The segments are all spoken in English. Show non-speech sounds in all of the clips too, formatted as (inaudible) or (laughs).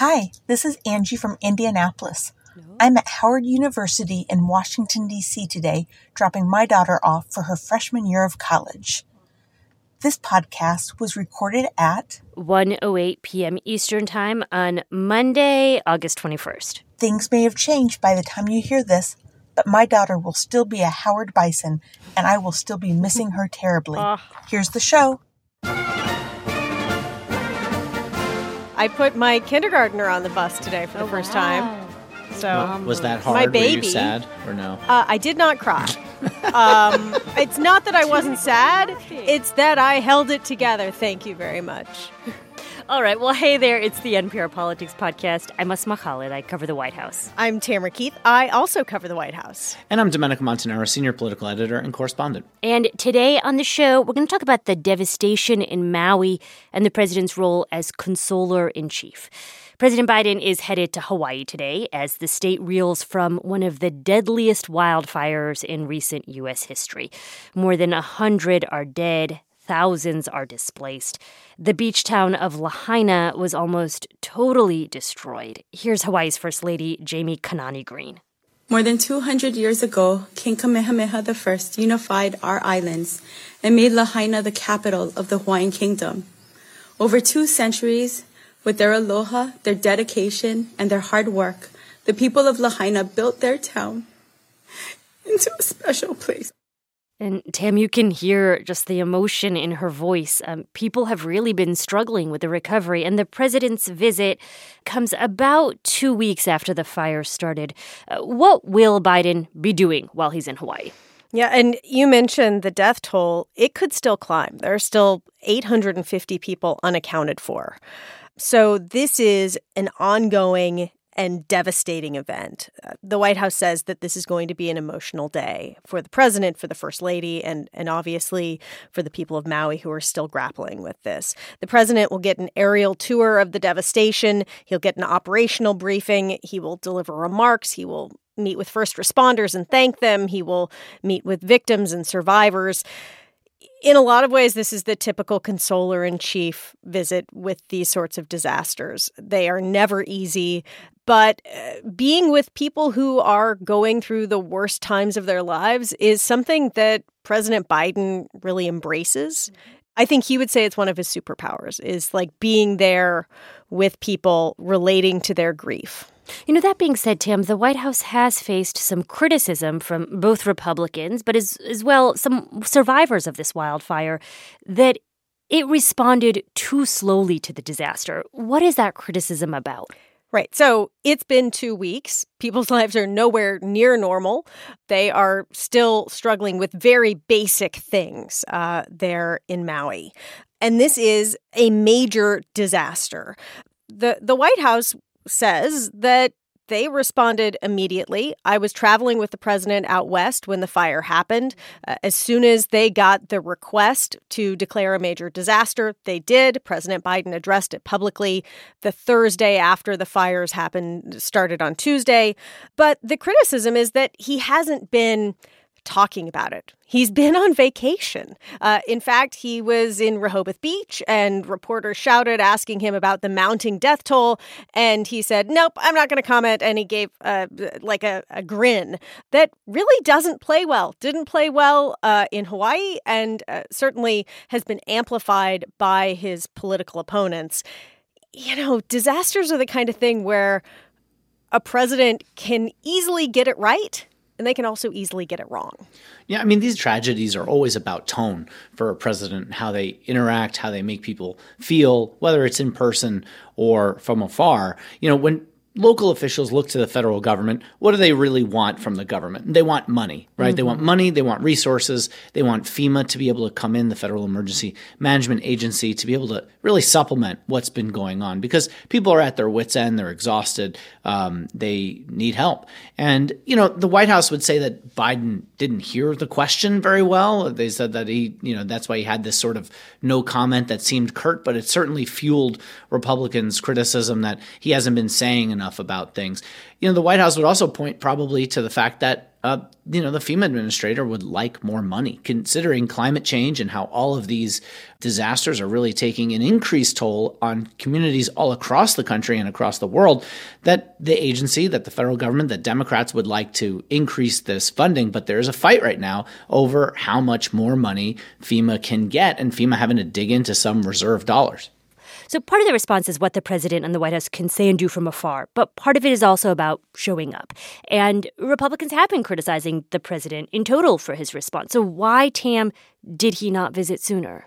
Hi, this is Angie from Indianapolis. I'm at Howard University in Washington, D.C. today, dropping my daughter off for her freshman year of college. This podcast was recorded at 1:08 p.m. Eastern Time on Monday, August 21st. Things may have changed by the time you hear this, but my daughter will still be a Howard Bison, and I will still be missing her terribly. Ah. Here's the show. I put my kindergartner on the bus today for the first time. So Was that hard? My Were baby. you sad or no? uh, I did not cry. (laughs) um, it's not that I wasn't sad; it's that I held it together. Thank you very much. All right, well, hey there, it's the NPR Politics Podcast. I'm Asma Khalid. I cover the White House. I'm Tamara Keith. I also cover the White House. And I'm Domenico Montanaro, senior political editor and correspondent. And today on the show, we're going to talk about the devastation in Maui and the president's role as consoler in chief. President Biden is headed to Hawaii today as the state reels from one of the deadliest wildfires in recent U.S. history. More than a hundred are dead, thousands are displaced. The beach town of Lahaina was almost totally destroyed. Here's Hawaii's First Lady, Jamie Kanani Green. More than 200 years ago, King Kamehameha I unified our islands and made Lahaina the capital of the Hawaiian kingdom. Over two centuries, with their aloha, their dedication, and their hard work, the people of Lahaina built their town into a special place. And Tam, you can hear just the emotion in her voice. Um, people have really been struggling with the recovery, and the president's visit comes about two weeks after the fire started. Uh, what will Biden be doing while he's in Hawaii? Yeah, and you mentioned the death toll. It could still climb. There are still 850 people unaccounted for. So this is an ongoing and devastating event. Uh, the White House says that this is going to be an emotional day for the president, for the first lady, and and obviously for the people of Maui who are still grappling with this. The president will get an aerial tour of the devastation. He'll get an operational briefing. He will deliver remarks. He will meet with first responders and thank them. He will meet with victims and survivors in a lot of ways, this is the typical consoler in chief visit with these sorts of disasters. They are never easy, but uh, being with people who are going through the worst times of their lives is something that President Biden really embraces. I think he would say it's one of his superpowers is like being there with people relating to their grief. You know, that being said, Tam, the White House has faced some criticism from both Republicans, but as, as well some survivors of this wildfire, that it responded too slowly to the disaster. What is that criticism about? Right. So it's been two weeks. People's (laughs) lives are nowhere near normal. They are still struggling with very basic things uh, there in Maui. And this is a major disaster. The, the White House says that they responded immediately. I was traveling with the president out west when the fire happened. Uh, as soon as they got the request to declare a major disaster, they did. President Biden addressed it publicly the Thursday after the fires happened, started on Tuesday. But the criticism is that he hasn't been talking about it. He's been on vacation. Uh, in fact, he was in Rehoboth Beach, and reporters shouted asking him about the mounting death toll, and he said, "Nope, I'm not going to comment." And he gave uh, like a, a, grin that really doesn't play well. Didn't play well uh, in Hawaii, and uh, certainly has been amplified by his political opponents. You know, disasters are the kind of thing where a president can easily get it right and they can also easily get it wrong. Yeah, I mean, these tragedies are always about tone for a president, how they interact, how they make people feel, whether it's in person or from afar. You know, when local officials look to the federal government, what do they really want from the government? They want money, right? Mm-hmm. They want money, they want resources, they want FEMA to be able to come in, the Federal Emergency Management Agency, to be able to really supplement what's been going on because people are at their wits' end, they're exhausted, um, they need help. And, you know, the White House would say that Biden didn't hear the question very well. They said that he, you know, that's why he had this sort of no comment that seemed curt, but it certainly fueled Republicans' criticism that he hasn't been saying enough enough about things. You know, the White House would also point probably to the fact that uh, you know, the FEMA administrator would like more money, considering climate change and how all of these disasters are really taking an increased toll on communities all across the country and across the world. That the agency, that the federal government, that Democrats would like to increase this funding, but there's a fight right now over how much more money FEMA can get, and FEMA having to dig into some reserve dollars. So part of the response is what the president and the White House can say and do from afar, but part of it is also about showing up. And Republicans have been criticizing the president in total for his response. So why, Tam, did he not visit sooner?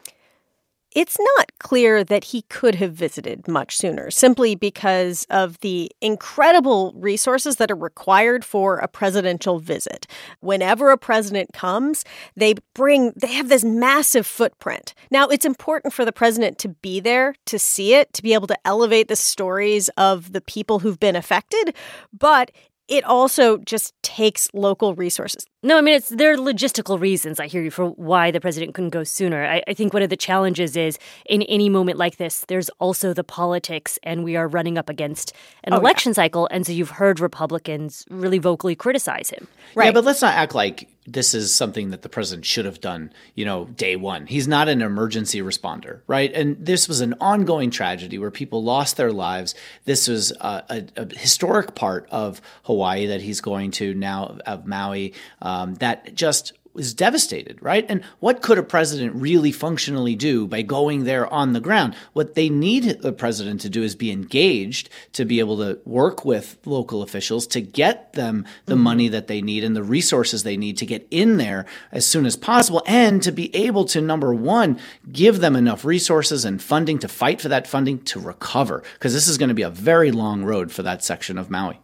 It's not clear that he could have visited much sooner, simply because of the incredible resources that are required for a presidential visit. Whenever a president comes, they bring, they have this massive footprint. Now, it's important for the president to be there, to see it, to be able to elevate the stories of the people who've been affected, but it also just takes local resources. No, I mean, it's there are logistical reasons, I hear you, for why the president couldn't go sooner. I, I, think one of the challenges is in any moment like this, there's also the politics, and we are running up against an oh, election yeah. cycle. And so you've heard Republicans really vocally criticize him. Right. Yeah, but let's not act like this is something that the president should have done, you know, day one. He's not an emergency responder, right? And this was an ongoing tragedy where people lost their lives. This was a, a, a historic part of Hawaii that he's going to now, of Maui. Um, that just is devastated, right? And what could a president really functionally do by going there on the ground? What they need the president to do is be engaged to be able to work with local officials to get them the mm-hmm. money that they need and the resources they need to get in there as soon as possible and to be able to, number one, give them enough resources and funding to fight for that funding to recover. Because this is going to be a very long road for that section of Maui.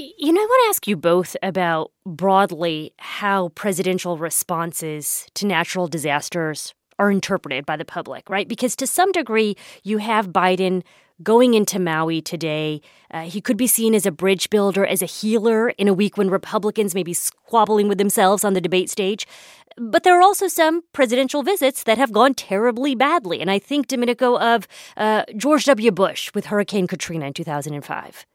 You know, I want to ask you both about broadly how presidential responses to natural disasters are interpreted by the public, right? Because to some degree, you have Biden going into Maui today. Uh, he could be seen as a bridge builder, as a healer in a week when Republicans may be squabbling with themselves on the debate stage. But there are also some presidential visits that have gone terribly badly. And I think, Domenico, of uh, George W. Bush with Hurricane Katrina in 2005.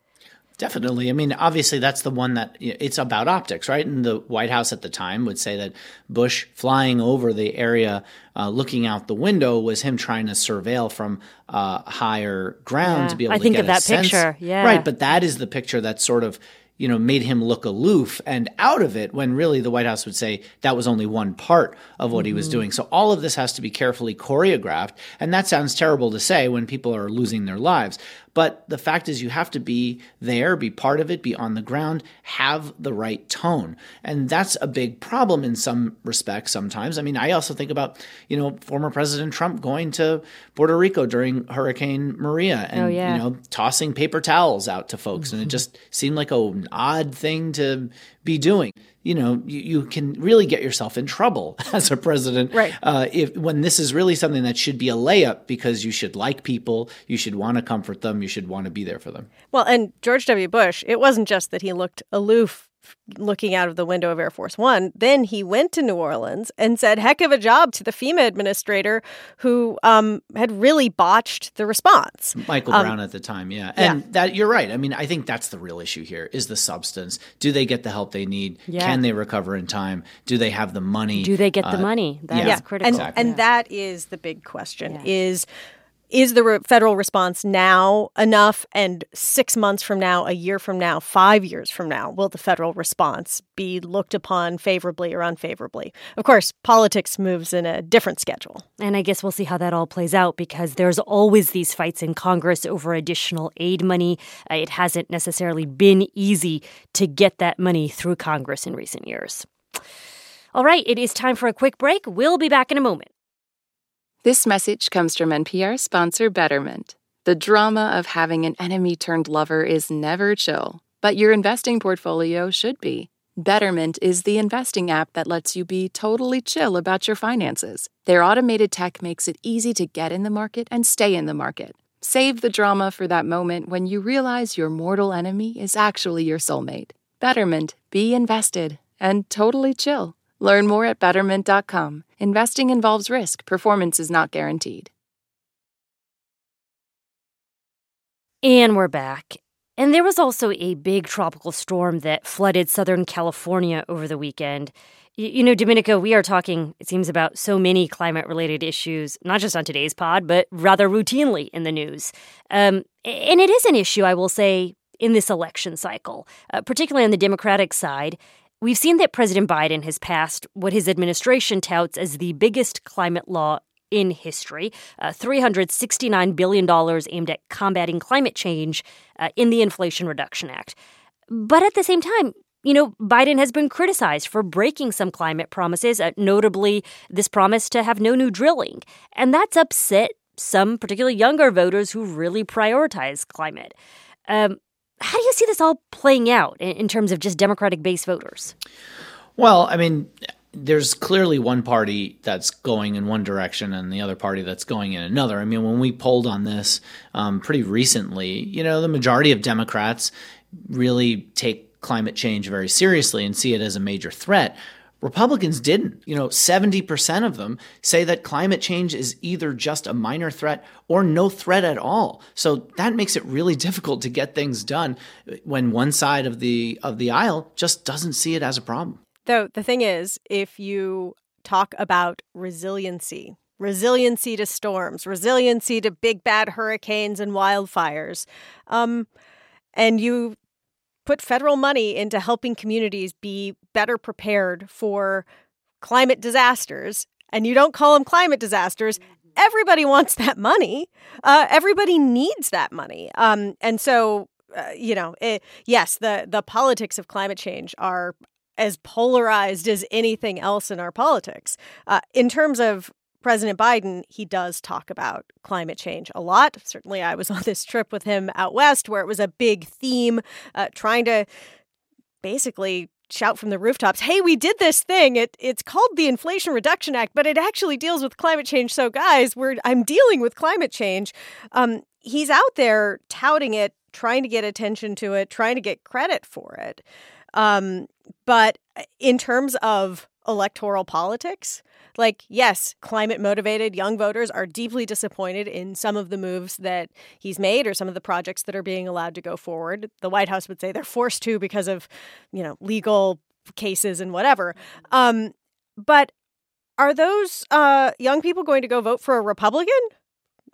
Definitely. I mean, obviously, that's the one that it's about optics, right? And the White House at the time would say that Bush flying over the area, uh, looking out the window, was him trying to surveil from uh, higher ground yeah. to be able I to think get of that sense. picture. Yeah. Right. But that is the picture that sort of you know, made him look aloof and out of it when really the White House would say that was only one part of what mm-hmm. he was mm-hmm. doing. So all of this has to be carefully choreographed. And that sounds terrible to say when people are losing their lives. But the fact is, you have to be there, be part of it, be on the ground, have the right tone. And that's a big problem in some respects sometimes. I mean, I also think about, you know, former President Trump going to Puerto Rico during Hurricane Maria and, oh, yeah. you know, tossing paper towels out to folks. Mm-hmm. And it (laughs) just seemed like an odd thing to be doing. You know you, you can really get yourself in trouble (laughs) as a president right. uh, if when this is really something that should be a layup because you should like people you should want to comfort them you should want to be there for them. Well and george w. Bush it wasn't just that he looked aloof looking out of the window of Air Force One. Then he went to New Orleans and said, heck of a job to the FEMA administrator who um, had really botched the response. Michael um, Brown at the time, yeah. And yeah. that you're right. I mean, I think that's the real issue here is the substance. Do they get the help they need? Yeah. Can they recover in time? Do they have the money? Do they get uh, the money? That's yeah. critical. And, exactly. and that is the big question is is the re- federal response now enough? And six months from now, a year from now, five years from now, will the federal response be looked upon favorably or unfavorably? Of course, politics moves in a different schedule. And I guess we'll see how that all plays out because there's always these fights in Congress over additional aid money. Uh, it hasn't necessarily been easy to get that money through Congress in recent years. All right, it is time for a quick break. We'll be back in a moment. This message comes from NPR sponsor Betterment. The drama of having an enemy turned lover is never chill, but your investing portfolio should be. Betterment is the investing app that lets you be totally chill about your finances. Their automated tech makes it easy to get in the market and stay in the market. Save the drama for that moment when you realize your mortal enemy is actually your soulmate. Betterment, be invested and totally chill. Learn more at betterment.com. Investing involves risk, performance is not guaranteed. And we're back. And there was also a big tropical storm that flooded Southern California over the weekend. You know, Domenico, we are talking, it seems, about so many climate related issues, not just on today's pod, but rather routinely in the news. Um, and it is an issue, I will say, in this election cycle, uh, particularly on the Democratic side. We've seen that President Biden has passed what his administration touts as the biggest climate law in history uh, $369 billion aimed at combating climate change uh, in the Inflation Reduction Act. But at the same time, you know, Biden has been criticized for breaking some climate promises, uh, notably this promise to have no new drilling. And that's upset some, particularly younger voters who really prioritize climate. Um, how do you see this all playing out in, in terms of just Democratic base voters? Well, I mean, there's clearly one party that's going in one direction and the other party that's going in another. I mean, when we polled on this um, pretty recently, you know, the majority of Democrats really take climate change very seriously and see it as a major threat. Republicans didn't. You know, 70% of them say that climate change is either just a minor threat or no threat at all. So that makes it really (laughs) difficult to get things done when one side of the of the aisle just doesn't see it as a problem. Though the thing is, if you talk about resiliency, resiliency to storms, resiliency to big bad hurricanes and wildfires, um, and you put federal money into helping communities be better prepared for climate disasters, and you don't call them climate disasters, everybody wants that money. Uh, everybody needs that money. Um, and so, uh, you know, it, yes, the the politics of climate change are as polarized as anything else in our politics. Uh, in terms of President Biden, he does talk about climate change a lot. Certainly, I was (laughs) on this trip with him out west where it was a big theme, uh, trying to basically shout from the rooftops, "Hey, we did this thing. It it's called the Inflation Reduction Act, but it actually deals with climate change. So, guys, we're I'm dealing with climate change." Um, he's out there touting it, trying to get attention to it, trying to get credit for it. Um, but uh, in terms of electoral politics, like, yes, climate motivated young voters are deeply disappointed in some of the moves that he's made or some of the projects that are being allowed to go forward. The White House would say they're forced to because of, you know, legal cases and whatever. Um, but are those uh, young people going to go vote for a Republican?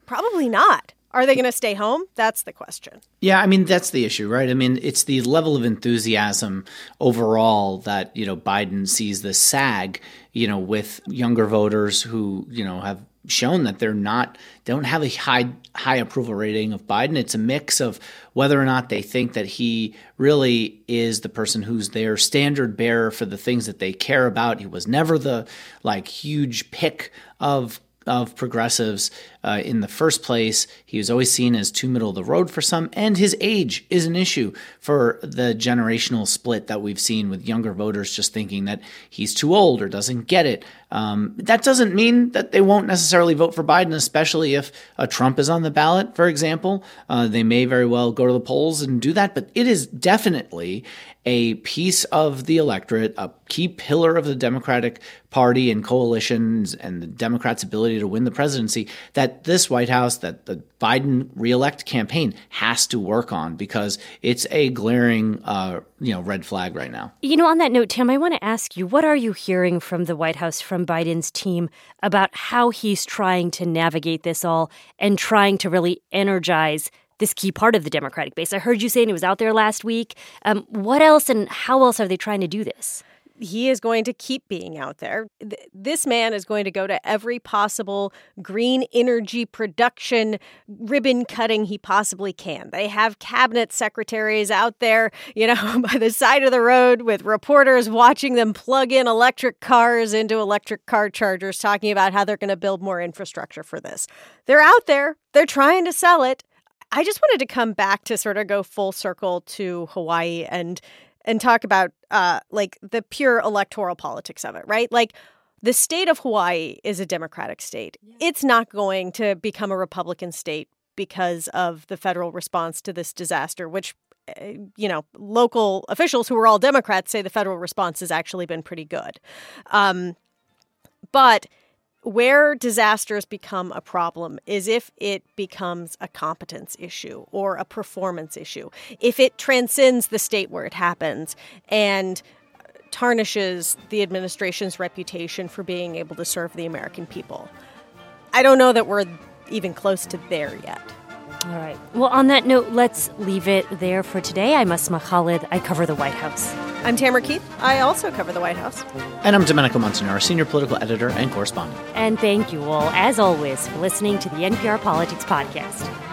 Probably not. Are they going to stay home? That's the question. Yeah, I mean that's the issue, right? I mean, it's the level of enthusiasm overall that, you know, Biden sees the sag, you know, with younger voters who, you know, have shown that they're not don't have a high high approval rating of Biden. It's a mix of whether or not they think that he really is the person who's their standard bearer for the things that they care about. He was never the like huge pick of of progressives uh, in the first place. He was always seen as too middle of the road for some, and his age is an issue for the generational split that we've seen with younger voters just thinking that he's too old or doesn't get it. Um, that doesn't mean that they won't necessarily vote for Biden, especially if a Trump is on the ballot, for example. Uh, they may very well go to the polls and do that, but it is definitely a piece of the electorate, a key pillar of the Democratic Party and coalitions and the Democrats' ability to win the presidency that this White House, that the Biden reelect campaign has to work on because it's a glaring, uh, you know, red flag right now. You know, on that note, Tam, I want to ask you, what are you hearing from the White House, from Biden's team, about how he's trying to navigate this all and trying to really energize this key part of the Democratic base. I heard you saying it was out there last week. Um, what else and how else are they trying to do this? He is going to keep being out there. This man is going to go to every possible green energy production ribbon cutting he possibly can. They have cabinet secretaries out there, you know, (laughs) by the side of the road with reporters watching them plug in electric cars into electric car chargers, talking about how they're going to build more infrastructure for this. They're out there, they're trying to sell it. I just wanted to come back to sort of go full circle to Hawaii and and talk about uh, like the pure electoral politics of it, right? Like the state of Hawaii is a democratic state. Yeah. It's not going to become a Republican state because of the federal response to this disaster, which eh, you know, local officials who are all Democrats say the federal response has actually been pretty good. Um, but where disasters become a problem is if it becomes a competence issue or a performance issue. If it transcends the state where it happens and tarnishes the administration's reputation for being able to serve the American people. I don't know that we're even close to there yet. All right. Well, on that note, let's leave it there for today. I'm Asma Khalid. I cover the White House. I'm Tamara Keith. I also cover the White House. And I'm Domenico Montanaro, senior political editor and correspondent. And thank you all, as always, for listening to the NPR Politics Podcast.